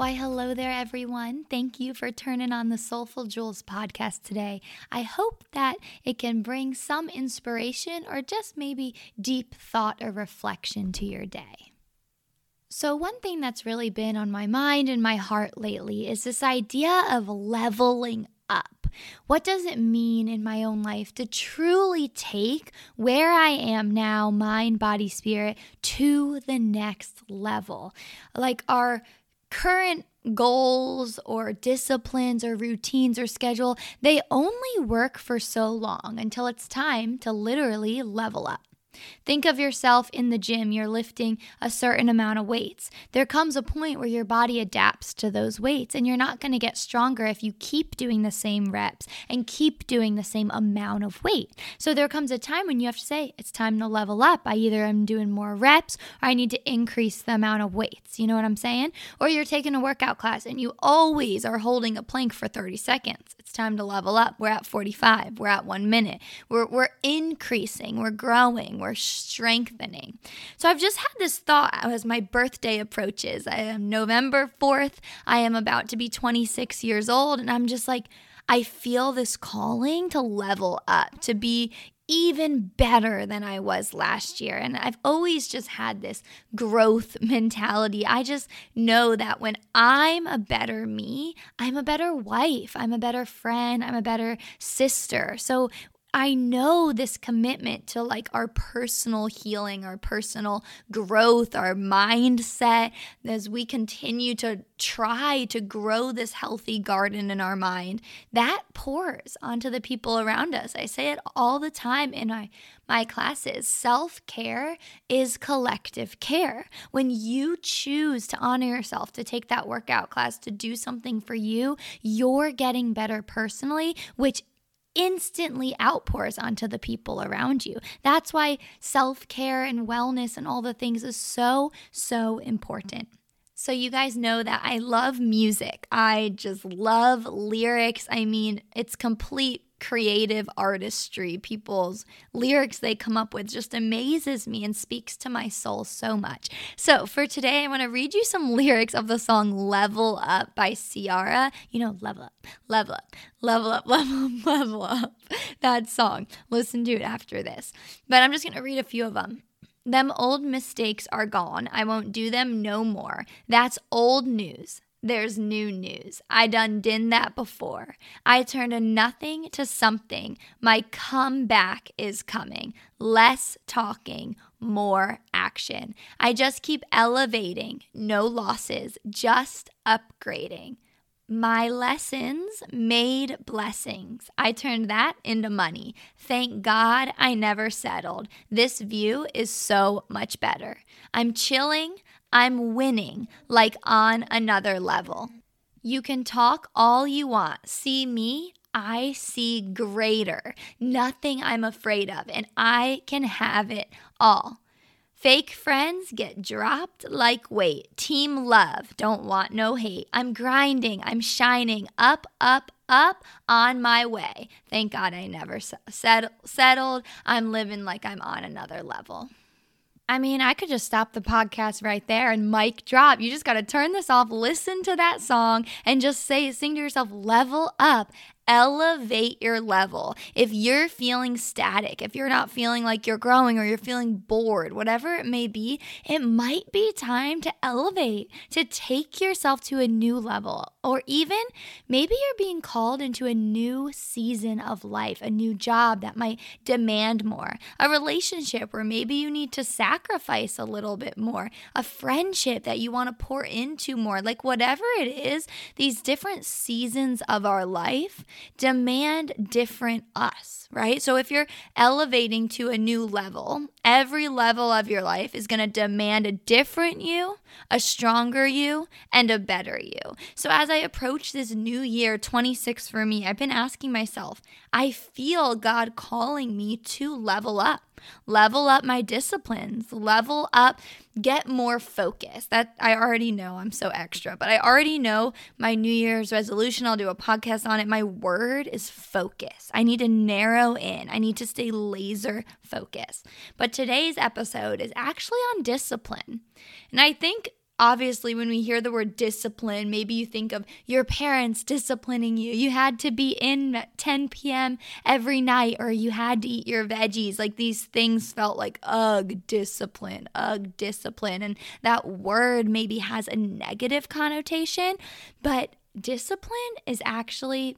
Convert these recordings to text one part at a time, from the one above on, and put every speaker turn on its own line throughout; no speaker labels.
Why, hello there, everyone. Thank you for turning on the Soulful Jewels podcast today. I hope that it can bring some inspiration or just maybe deep thought or reflection to your day. So, one thing that's really been on my mind and my heart lately is this idea of leveling up. What does it mean in my own life to truly take where I am now, mind, body, spirit, to the next level? Like our current goals or disciplines or routines or schedule, they only work for so long until it's time to literally level up. Think of yourself in the gym, you're lifting a certain amount of weights. There comes a point where your body adapts to those weights, and you're not going to get stronger if you keep doing the same reps and keep doing the same amount of weight. So there comes a time when you have to say, it's time to level up. I either am doing more reps or I need to increase the amount of weights. You know what I'm saying? Or you're taking a workout class and you always are holding a plank for 30 seconds. It's time to level up. We're at 45, we're at one minute. We're, we're increasing, we're growing, we're strengthening. So I've just had this thought as my birthday approaches. I am November 4th. I am about to be 26 years old. And I'm just like, I feel this calling to level up, to be even better than I was last year. And I've always just had this growth mentality. I just know that when I'm a better me, I'm a better wife, I'm a better friend, I'm a better sister. So I know this commitment to like our personal healing, our personal growth, our mindset as we continue to try to grow this healthy garden in our mind, that pours onto the people around us. I say it all the time in my, my classes. Self care is collective care. When you choose to honor yourself, to take that workout class, to do something for you, you're getting better personally, which instantly outpours onto the people around you. That's why self care and wellness and all the things is so, so important. So, you guys know that I love music. I just love lyrics. I mean, it's complete creative artistry, people's lyrics they come up with just amazes me and speaks to my soul so much. So, for today, I want to read you some lyrics of the song Level Up by Ciara. You know, level up, level up, level up, level up, level up. That song. Listen to it after this. But I'm just going to read a few of them. Them old mistakes are gone. I won't do them no more. That's old news there's new news. I done did that before. I turned a nothing to something. My comeback is coming. Less talking, more action. I just keep elevating. No losses, just upgrading. My lessons made blessings. I turned that into money. Thank God I never settled. This view is so much better. I'm chilling. I'm winning, like on another level. You can talk all you want. See me, I see greater, nothing I'm afraid of, and I can have it all. Fake friends get dropped like weight. Team love, don't want no hate. I'm grinding, I'm shining, up, up, up on my way. Thank God I never settled. I'm living like I'm on another level. I mean, I could just stop the podcast right there and mic drop. You just got to turn this off, listen to that song, and just say, sing to yourself, level up elevate your level. If you're feeling static, if you're not feeling like you're growing or you're feeling bored, whatever it may be, it might be time to elevate, to take yourself to a new level. Or even maybe you're being called into a new season of life, a new job that might demand more, a relationship where maybe you need to sacrifice a little bit more, a friendship that you want to pour into more. Like whatever it is, these different seasons of our life demand different us, right? So if you're elevating to a new level, every level of your life is going to demand a different you, a stronger you, and a better you. So as I approach this new year, 26 for me, I've been asking myself, I feel God calling me to level up level up my disciplines, level up, get more focus. That I already know I'm so extra, but I already know my New Year's resolution. I'll do a podcast on it. My word is focus. I need to narrow in, I need to stay laser focused. But today's episode is actually on discipline. And I think obviously, when we hear the word discipline, maybe you think of your parents disciplining you. You had to be in at 10 p.m. every night, or you had to eat your veggies. Like these things felt like, ugh, discipline, ugh, discipline. And that word maybe has a negative connotation, but discipline is actually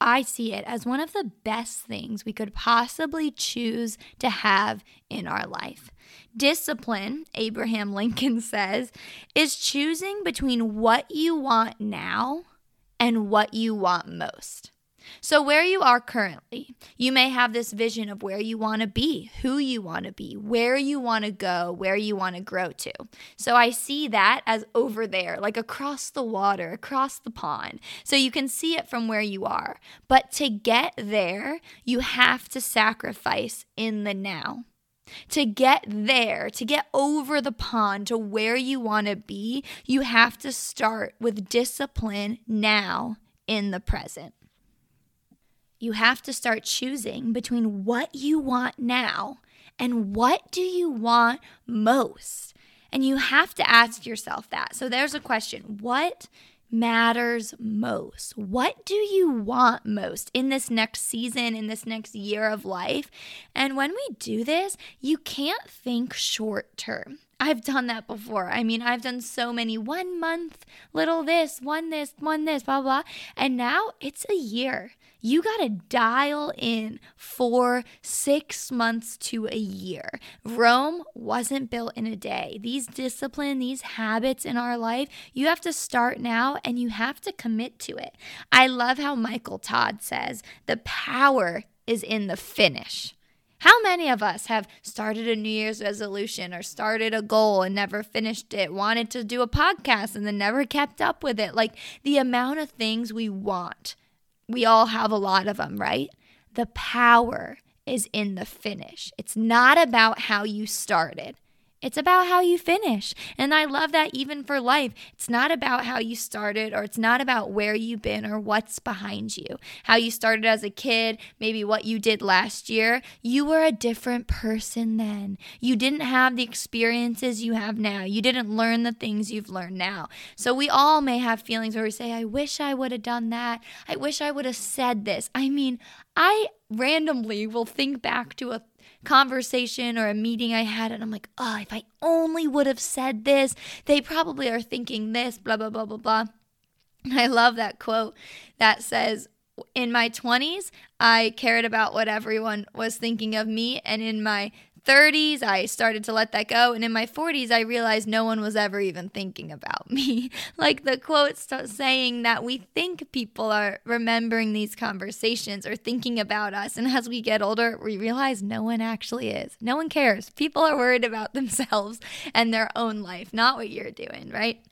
I see it as one of the best things we could possibly choose to have in our life. Discipline, Abraham Lincoln says, is choosing between what you want now and what you want most. So, where you are currently, you may have this vision of where you want to be, who you want to be, where you want to go, where you want to grow to. So, I see that as over there, like across the water, across the pond. So, you can see it from where you are. But to get there, you have to sacrifice in the now. To get there, to get over the pond to where you want to be, you have to start with discipline now in the present you have to start choosing between what you want now and what do you want most. And you have to ask yourself that. So there's a question What matters most? What do you want most in this next season, in this next year of life? And when we do this, you can't think short term. I've done that before. I mean, I've done so many one month, little this, one this, one this, blah, blah. And now it's a year. You got to dial in for six months to a year. Rome wasn't built in a day. These discipline, these habits in our life, you have to start now and you have to commit to it. I love how Michael Todd says the power is in the finish. How many of us have started a New Year's resolution or started a goal and never finished it, wanted to do a podcast and then never kept up with it? Like the amount of things we want we all have a lot of them, right? The power is in the finish. It's not about how you started. It's about how you finish. And I love that even for life. It's not about how you started or it's not about where you've been or what's behind you. How you started as a kid, maybe what you did last year. You were a different person then. You didn't have the experiences you have now. You didn't learn the things you've learned now. So we all may have feelings where we say, I wish I would have done that. I wish I would have said this. I mean, I randomly will think back to a conversation or a meeting I had, and I'm like, oh, if I only would have said this, they probably are thinking this, blah, blah, blah, blah, blah. And I love that quote that says, in my 20s, I cared about what everyone was thinking of me. And in my 30s, I started to let that go. And in my 40s, I realized no one was ever even thinking about me. like the quote saying that we think people are remembering these conversations or thinking about us. And as we get older, we realize no one actually is. No one cares. People are worried about themselves and their own life, not what you're doing, right?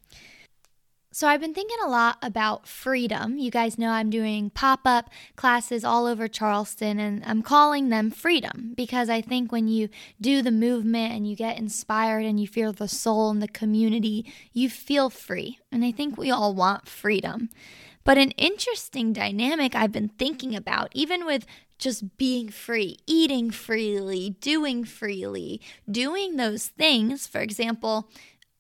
So, I've been thinking a lot about freedom. You guys know I'm doing pop up classes all over Charleston, and I'm calling them freedom because I think when you do the movement and you get inspired and you feel the soul and the community, you feel free. And I think we all want freedom. But an interesting dynamic I've been thinking about, even with just being free, eating freely, doing freely, doing those things, for example,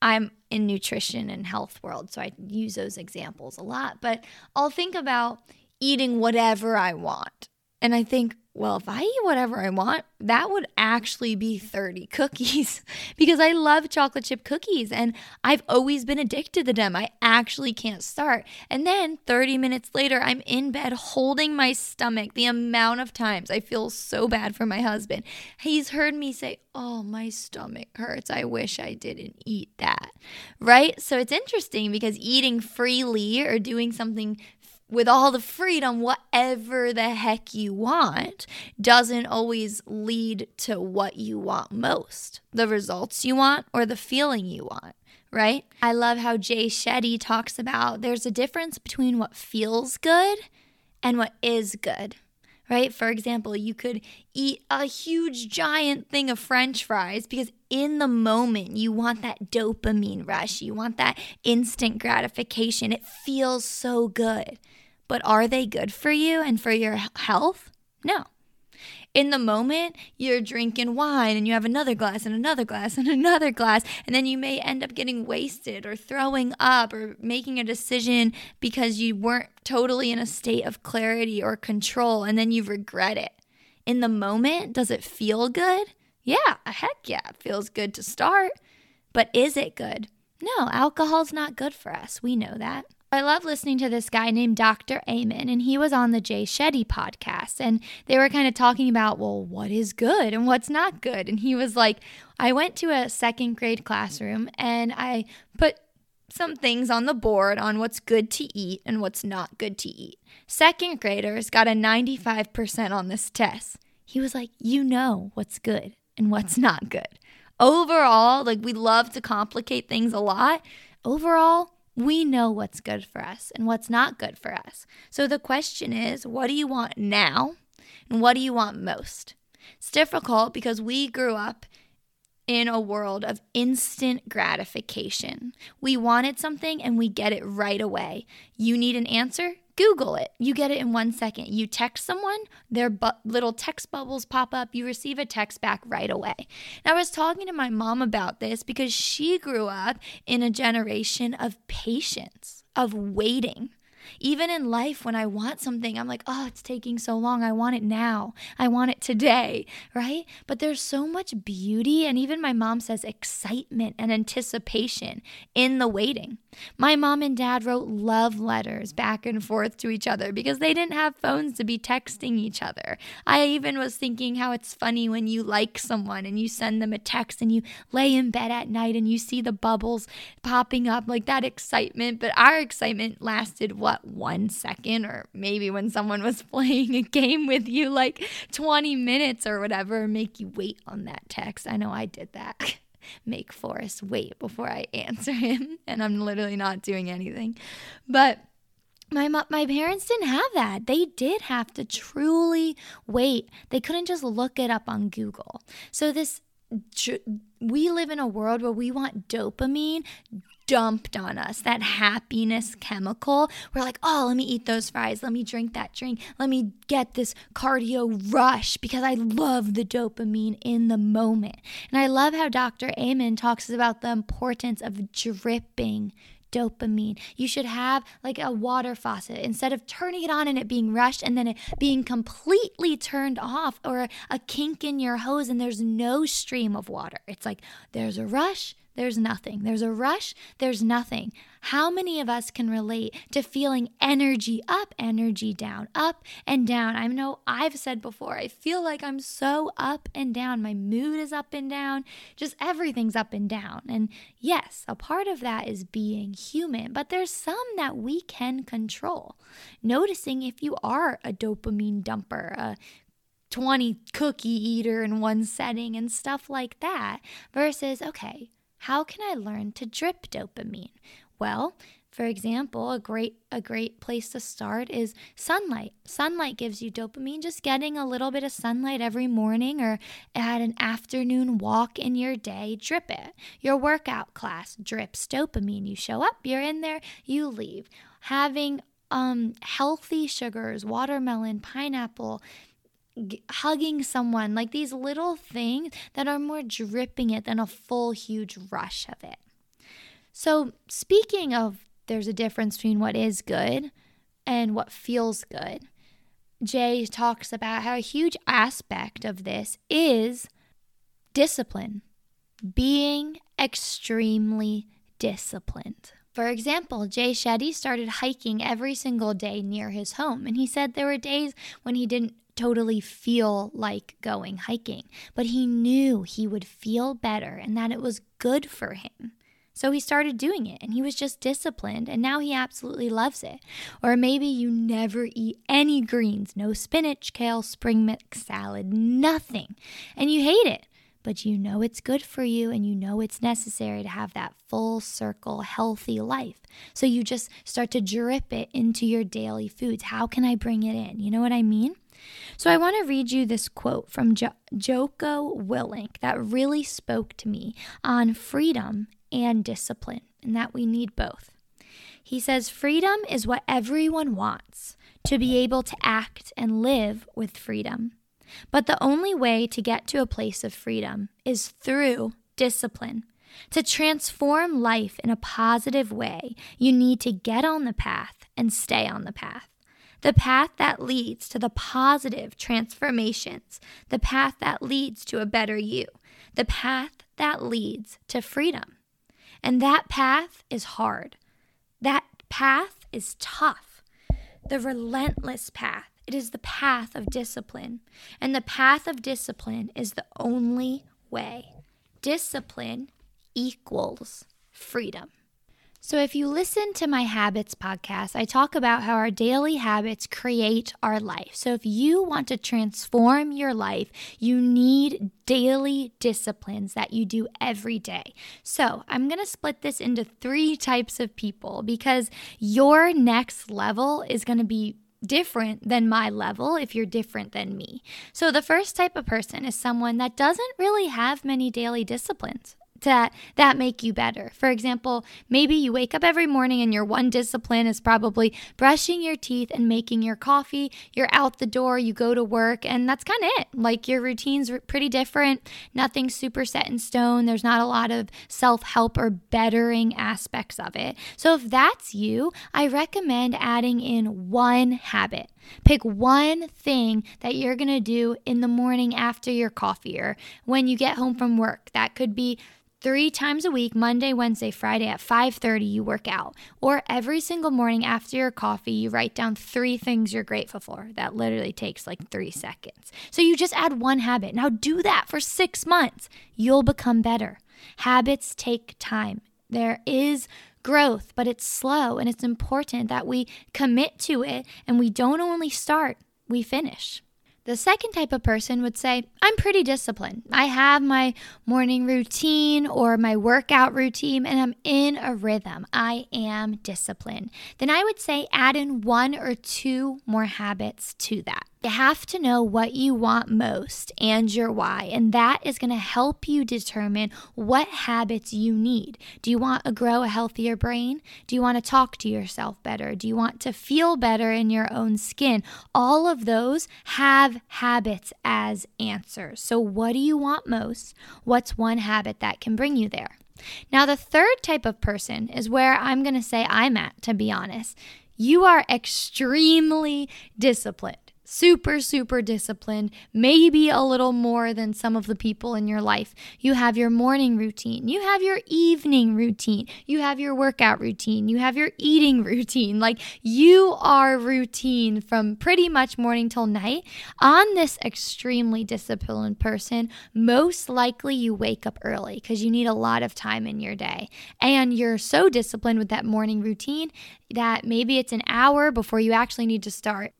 I'm in nutrition and health world, so I use those examples a lot, but I'll think about eating whatever I want. And I think, well, if I eat whatever I want, that would actually be 30 cookies because I love chocolate chip cookies and I've always been addicted to them. I actually can't start. And then 30 minutes later, I'm in bed holding my stomach. The amount of times I feel so bad for my husband. He's heard me say, Oh, my stomach hurts. I wish I didn't eat that. Right? So it's interesting because eating freely or doing something with all the freedom, whatever the heck you want, doesn't always lead to what you want most the results you want or the feeling you want, right? I love how Jay Shetty talks about there's a difference between what feels good and what is good. Right? For example, you could eat a huge giant thing of french fries because in the moment you want that dopamine rush. You want that instant gratification. It feels so good. But are they good for you and for your health? No. In the moment, you're drinking wine and you have another glass and another glass and another glass, and then you may end up getting wasted or throwing up or making a decision because you weren't totally in a state of clarity or control, and then you regret it. In the moment, does it feel good? Yeah, heck yeah, it feels good to start. But is it good? No, alcohol's not good for us. We know that. I love listening to this guy named Dr. Amen, and he was on the Jay Shetty podcast. And they were kind of talking about, well, what is good and what's not good. And he was like, I went to a second grade classroom and I put some things on the board on what's good to eat and what's not good to eat. Second graders got a 95% on this test. He was like, You know what's good and what's not good. Overall, like we love to complicate things a lot. Overall, we know what's good for us and what's not good for us. So the question is, what do you want now? And what do you want most? It's difficult because we grew up in a world of instant gratification. We wanted something and we get it right away. You need an answer? Google it. You get it in one second. You text someone, their bu- little text bubbles pop up. You receive a text back right away. And I was talking to my mom about this because she grew up in a generation of patience, of waiting. Even in life, when I want something, I'm like, oh, it's taking so long. I want it now. I want it today, right? But there's so much beauty, and even my mom says excitement and anticipation in the waiting. My mom and dad wrote love letters back and forth to each other because they didn't have phones to be texting each other. I even was thinking how it's funny when you like someone and you send them a text and you lay in bed at night and you see the bubbles popping up, like that excitement. But our excitement lasted what? One second, or maybe when someone was playing a game with you, like 20 minutes or whatever, make you wait on that text. I know I did that. make Forrest wait before I answer him, and I'm literally not doing anything. But my my parents didn't have that. They did have to truly wait. They couldn't just look it up on Google. So this we live in a world where we want dopamine dumped on us, that happiness chemical. We're like, oh, let me eat those fries. Let me drink that drink. Let me get this cardio rush because I love the dopamine in the moment. And I love how Dr. Amen talks about the importance of dripping dopamine. You should have like a water faucet instead of turning it on and it being rushed and then it being completely turned off or a kink in your hose and there's no stream of water. It's like there's a rush, there's nothing. There's a rush, there's nothing. How many of us can relate to feeling energy up, energy down, up and down? I know I've said before, I feel like I'm so up and down. My mood is up and down, just everything's up and down. And yes, a part of that is being human, but there's some that we can control. Noticing if you are a dopamine dumper, a 20 cookie eater in one setting and stuff like that, versus, okay, how can I learn to drip dopamine? Well, for example, a great a great place to start is sunlight. Sunlight gives you dopamine. Just getting a little bit of sunlight every morning or at an afternoon walk in your day, drip it. Your workout class drips dopamine. You show up, you're in there, you leave. Having um, healthy sugars, watermelon, pineapple, g- hugging someone, like these little things that are more dripping it than a full, huge rush of it. So, speaking of there's a difference between what is good and what feels good, Jay talks about how a huge aspect of this is discipline, being extremely disciplined. For example, Jay Shetty started hiking every single day near his home, and he said there were days when he didn't totally feel like going hiking, but he knew he would feel better and that it was good for him. So he started doing it and he was just disciplined and now he absolutely loves it. Or maybe you never eat any greens, no spinach, kale, spring mix salad, nothing, and you hate it. But you know it's good for you and you know it's necessary to have that full circle, healthy life. So you just start to drip it into your daily foods. How can I bring it in? You know what I mean? So I want to read you this quote from jo- Jocko Willink that really spoke to me on freedom and discipline, and that we need both. He says, Freedom is what everyone wants to be able to act and live with freedom. But the only way to get to a place of freedom is through discipline. To transform life in a positive way, you need to get on the path and stay on the path. The path that leads to the positive transformations, the path that leads to a better you, the path that leads to freedom. And that path is hard. That path is tough. The relentless path. It is the path of discipline. And the path of discipline is the only way. Discipline equals freedom. So, if you listen to my habits podcast, I talk about how our daily habits create our life. So, if you want to transform your life, you need daily disciplines that you do every day. So, I'm going to split this into three types of people because your next level is going to be different than my level if you're different than me. So, the first type of person is someone that doesn't really have many daily disciplines that that make you better. For example, maybe you wake up every morning and your one discipline is probably brushing your teeth and making your coffee. You're out the door, you go to work, and that's kind of it. Like your routine's pretty different. Nothing super set in stone. There's not a lot of self-help or bettering aspects of it. So if that's you, I recommend adding in one habit. Pick one thing that you're going to do in the morning after your coffee or when you get home from work. That could be Three times a week, Monday, Wednesday, Friday at 5:30 you work out. Or every single morning after your coffee, you write down 3 things you're grateful for. That literally takes like 3 seconds. So you just add one habit. Now do that for 6 months. You'll become better. Habits take time. There is growth, but it's slow and it's important that we commit to it and we don't only start, we finish. The second type of person would say, I'm pretty disciplined. I have my morning routine or my workout routine and I'm in a rhythm. I am disciplined. Then I would say add in one or two more habits to that. You have to know what you want most and your why, and that is going to help you determine what habits you need. Do you want to grow a healthier brain? Do you want to talk to yourself better? Do you want to feel better in your own skin? All of those have habits as answers. So, what do you want most? What's one habit that can bring you there? Now, the third type of person is where I'm going to say I'm at, to be honest. You are extremely disciplined super, super disciplined, maybe a little more than some of the people in your life. You have your morning routine, you have your evening routine, you have your workout routine, you have your eating routine. Like you are routine from pretty much morning till night. On this extremely disciplined person, most likely you wake up early because you need a lot of time in your day. And you're so disciplined with that morning routine that maybe it's an hour before you actually need to start.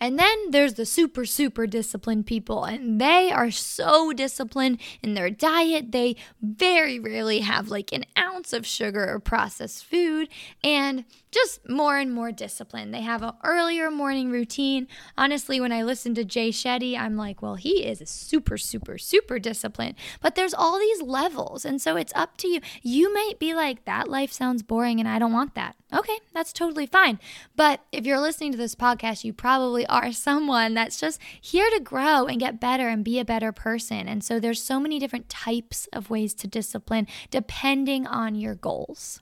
And then there's the super, super disciplined people, and they are so disciplined in their diet. They very rarely have like an ounce of sugar or processed food, and just more and more disciplined. They have an earlier morning routine. Honestly, when I listen to Jay Shetty, I'm like, well, he is super, super, super disciplined. But there's all these levels, and so it's up to you. You might be like, that life sounds boring, and I don't want that. Okay, that's totally fine. But if you're listening to this podcast, you probably are someone that's just here to grow and get better and be a better person. And so there's so many different types of ways to discipline depending on your goals.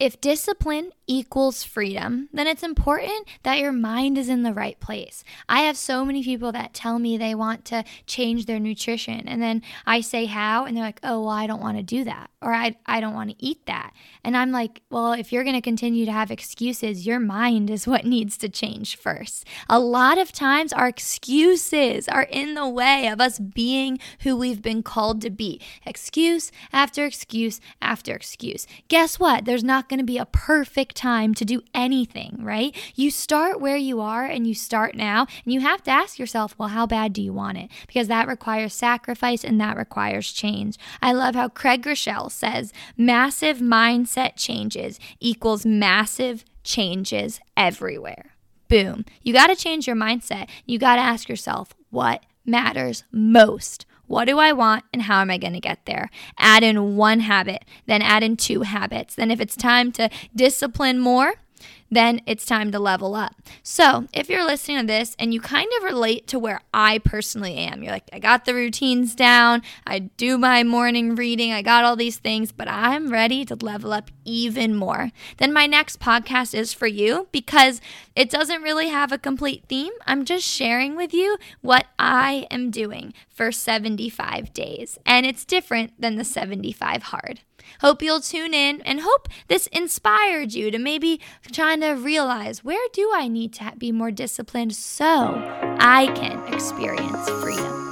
If discipline equals freedom, then it's important that your mind is in the right place. I have so many people that tell me they want to change their nutrition, and then I say how, and they're like, oh, well, I don't want to do that, or I, I don't want to eat that. And I'm like, well, if you're going to continue to have excuses, your mind is what needs to change first. A lot of times, our excuses are in the way of us being who we've been called to be. Excuse after excuse after excuse. Guess what? There's not going to be a perfect time to do anything, right? You start where you are and you start now, and you have to ask yourself, well, how bad do you want it? Because that requires sacrifice and that requires change. I love how Craig Groeschel says massive mindset changes equals massive changes everywhere. Boom. You got to change your mindset. You got to ask yourself, what matters most? What do I want and how am I going to get there? Add in one habit, then add in two habits. Then, if it's time to discipline more, then it's time to level up. So, if you're listening to this and you kind of relate to where I personally am, you're like, I got the routines down, I do my morning reading, I got all these things, but I'm ready to level up even more, then my next podcast is for you because it doesn't really have a complete theme. I'm just sharing with you what I am doing for 75 days, and it's different than the 75 hard. Hope you'll tune in and hope this inspired you to maybe trying to realize where do I need to be more disciplined so I can experience freedom.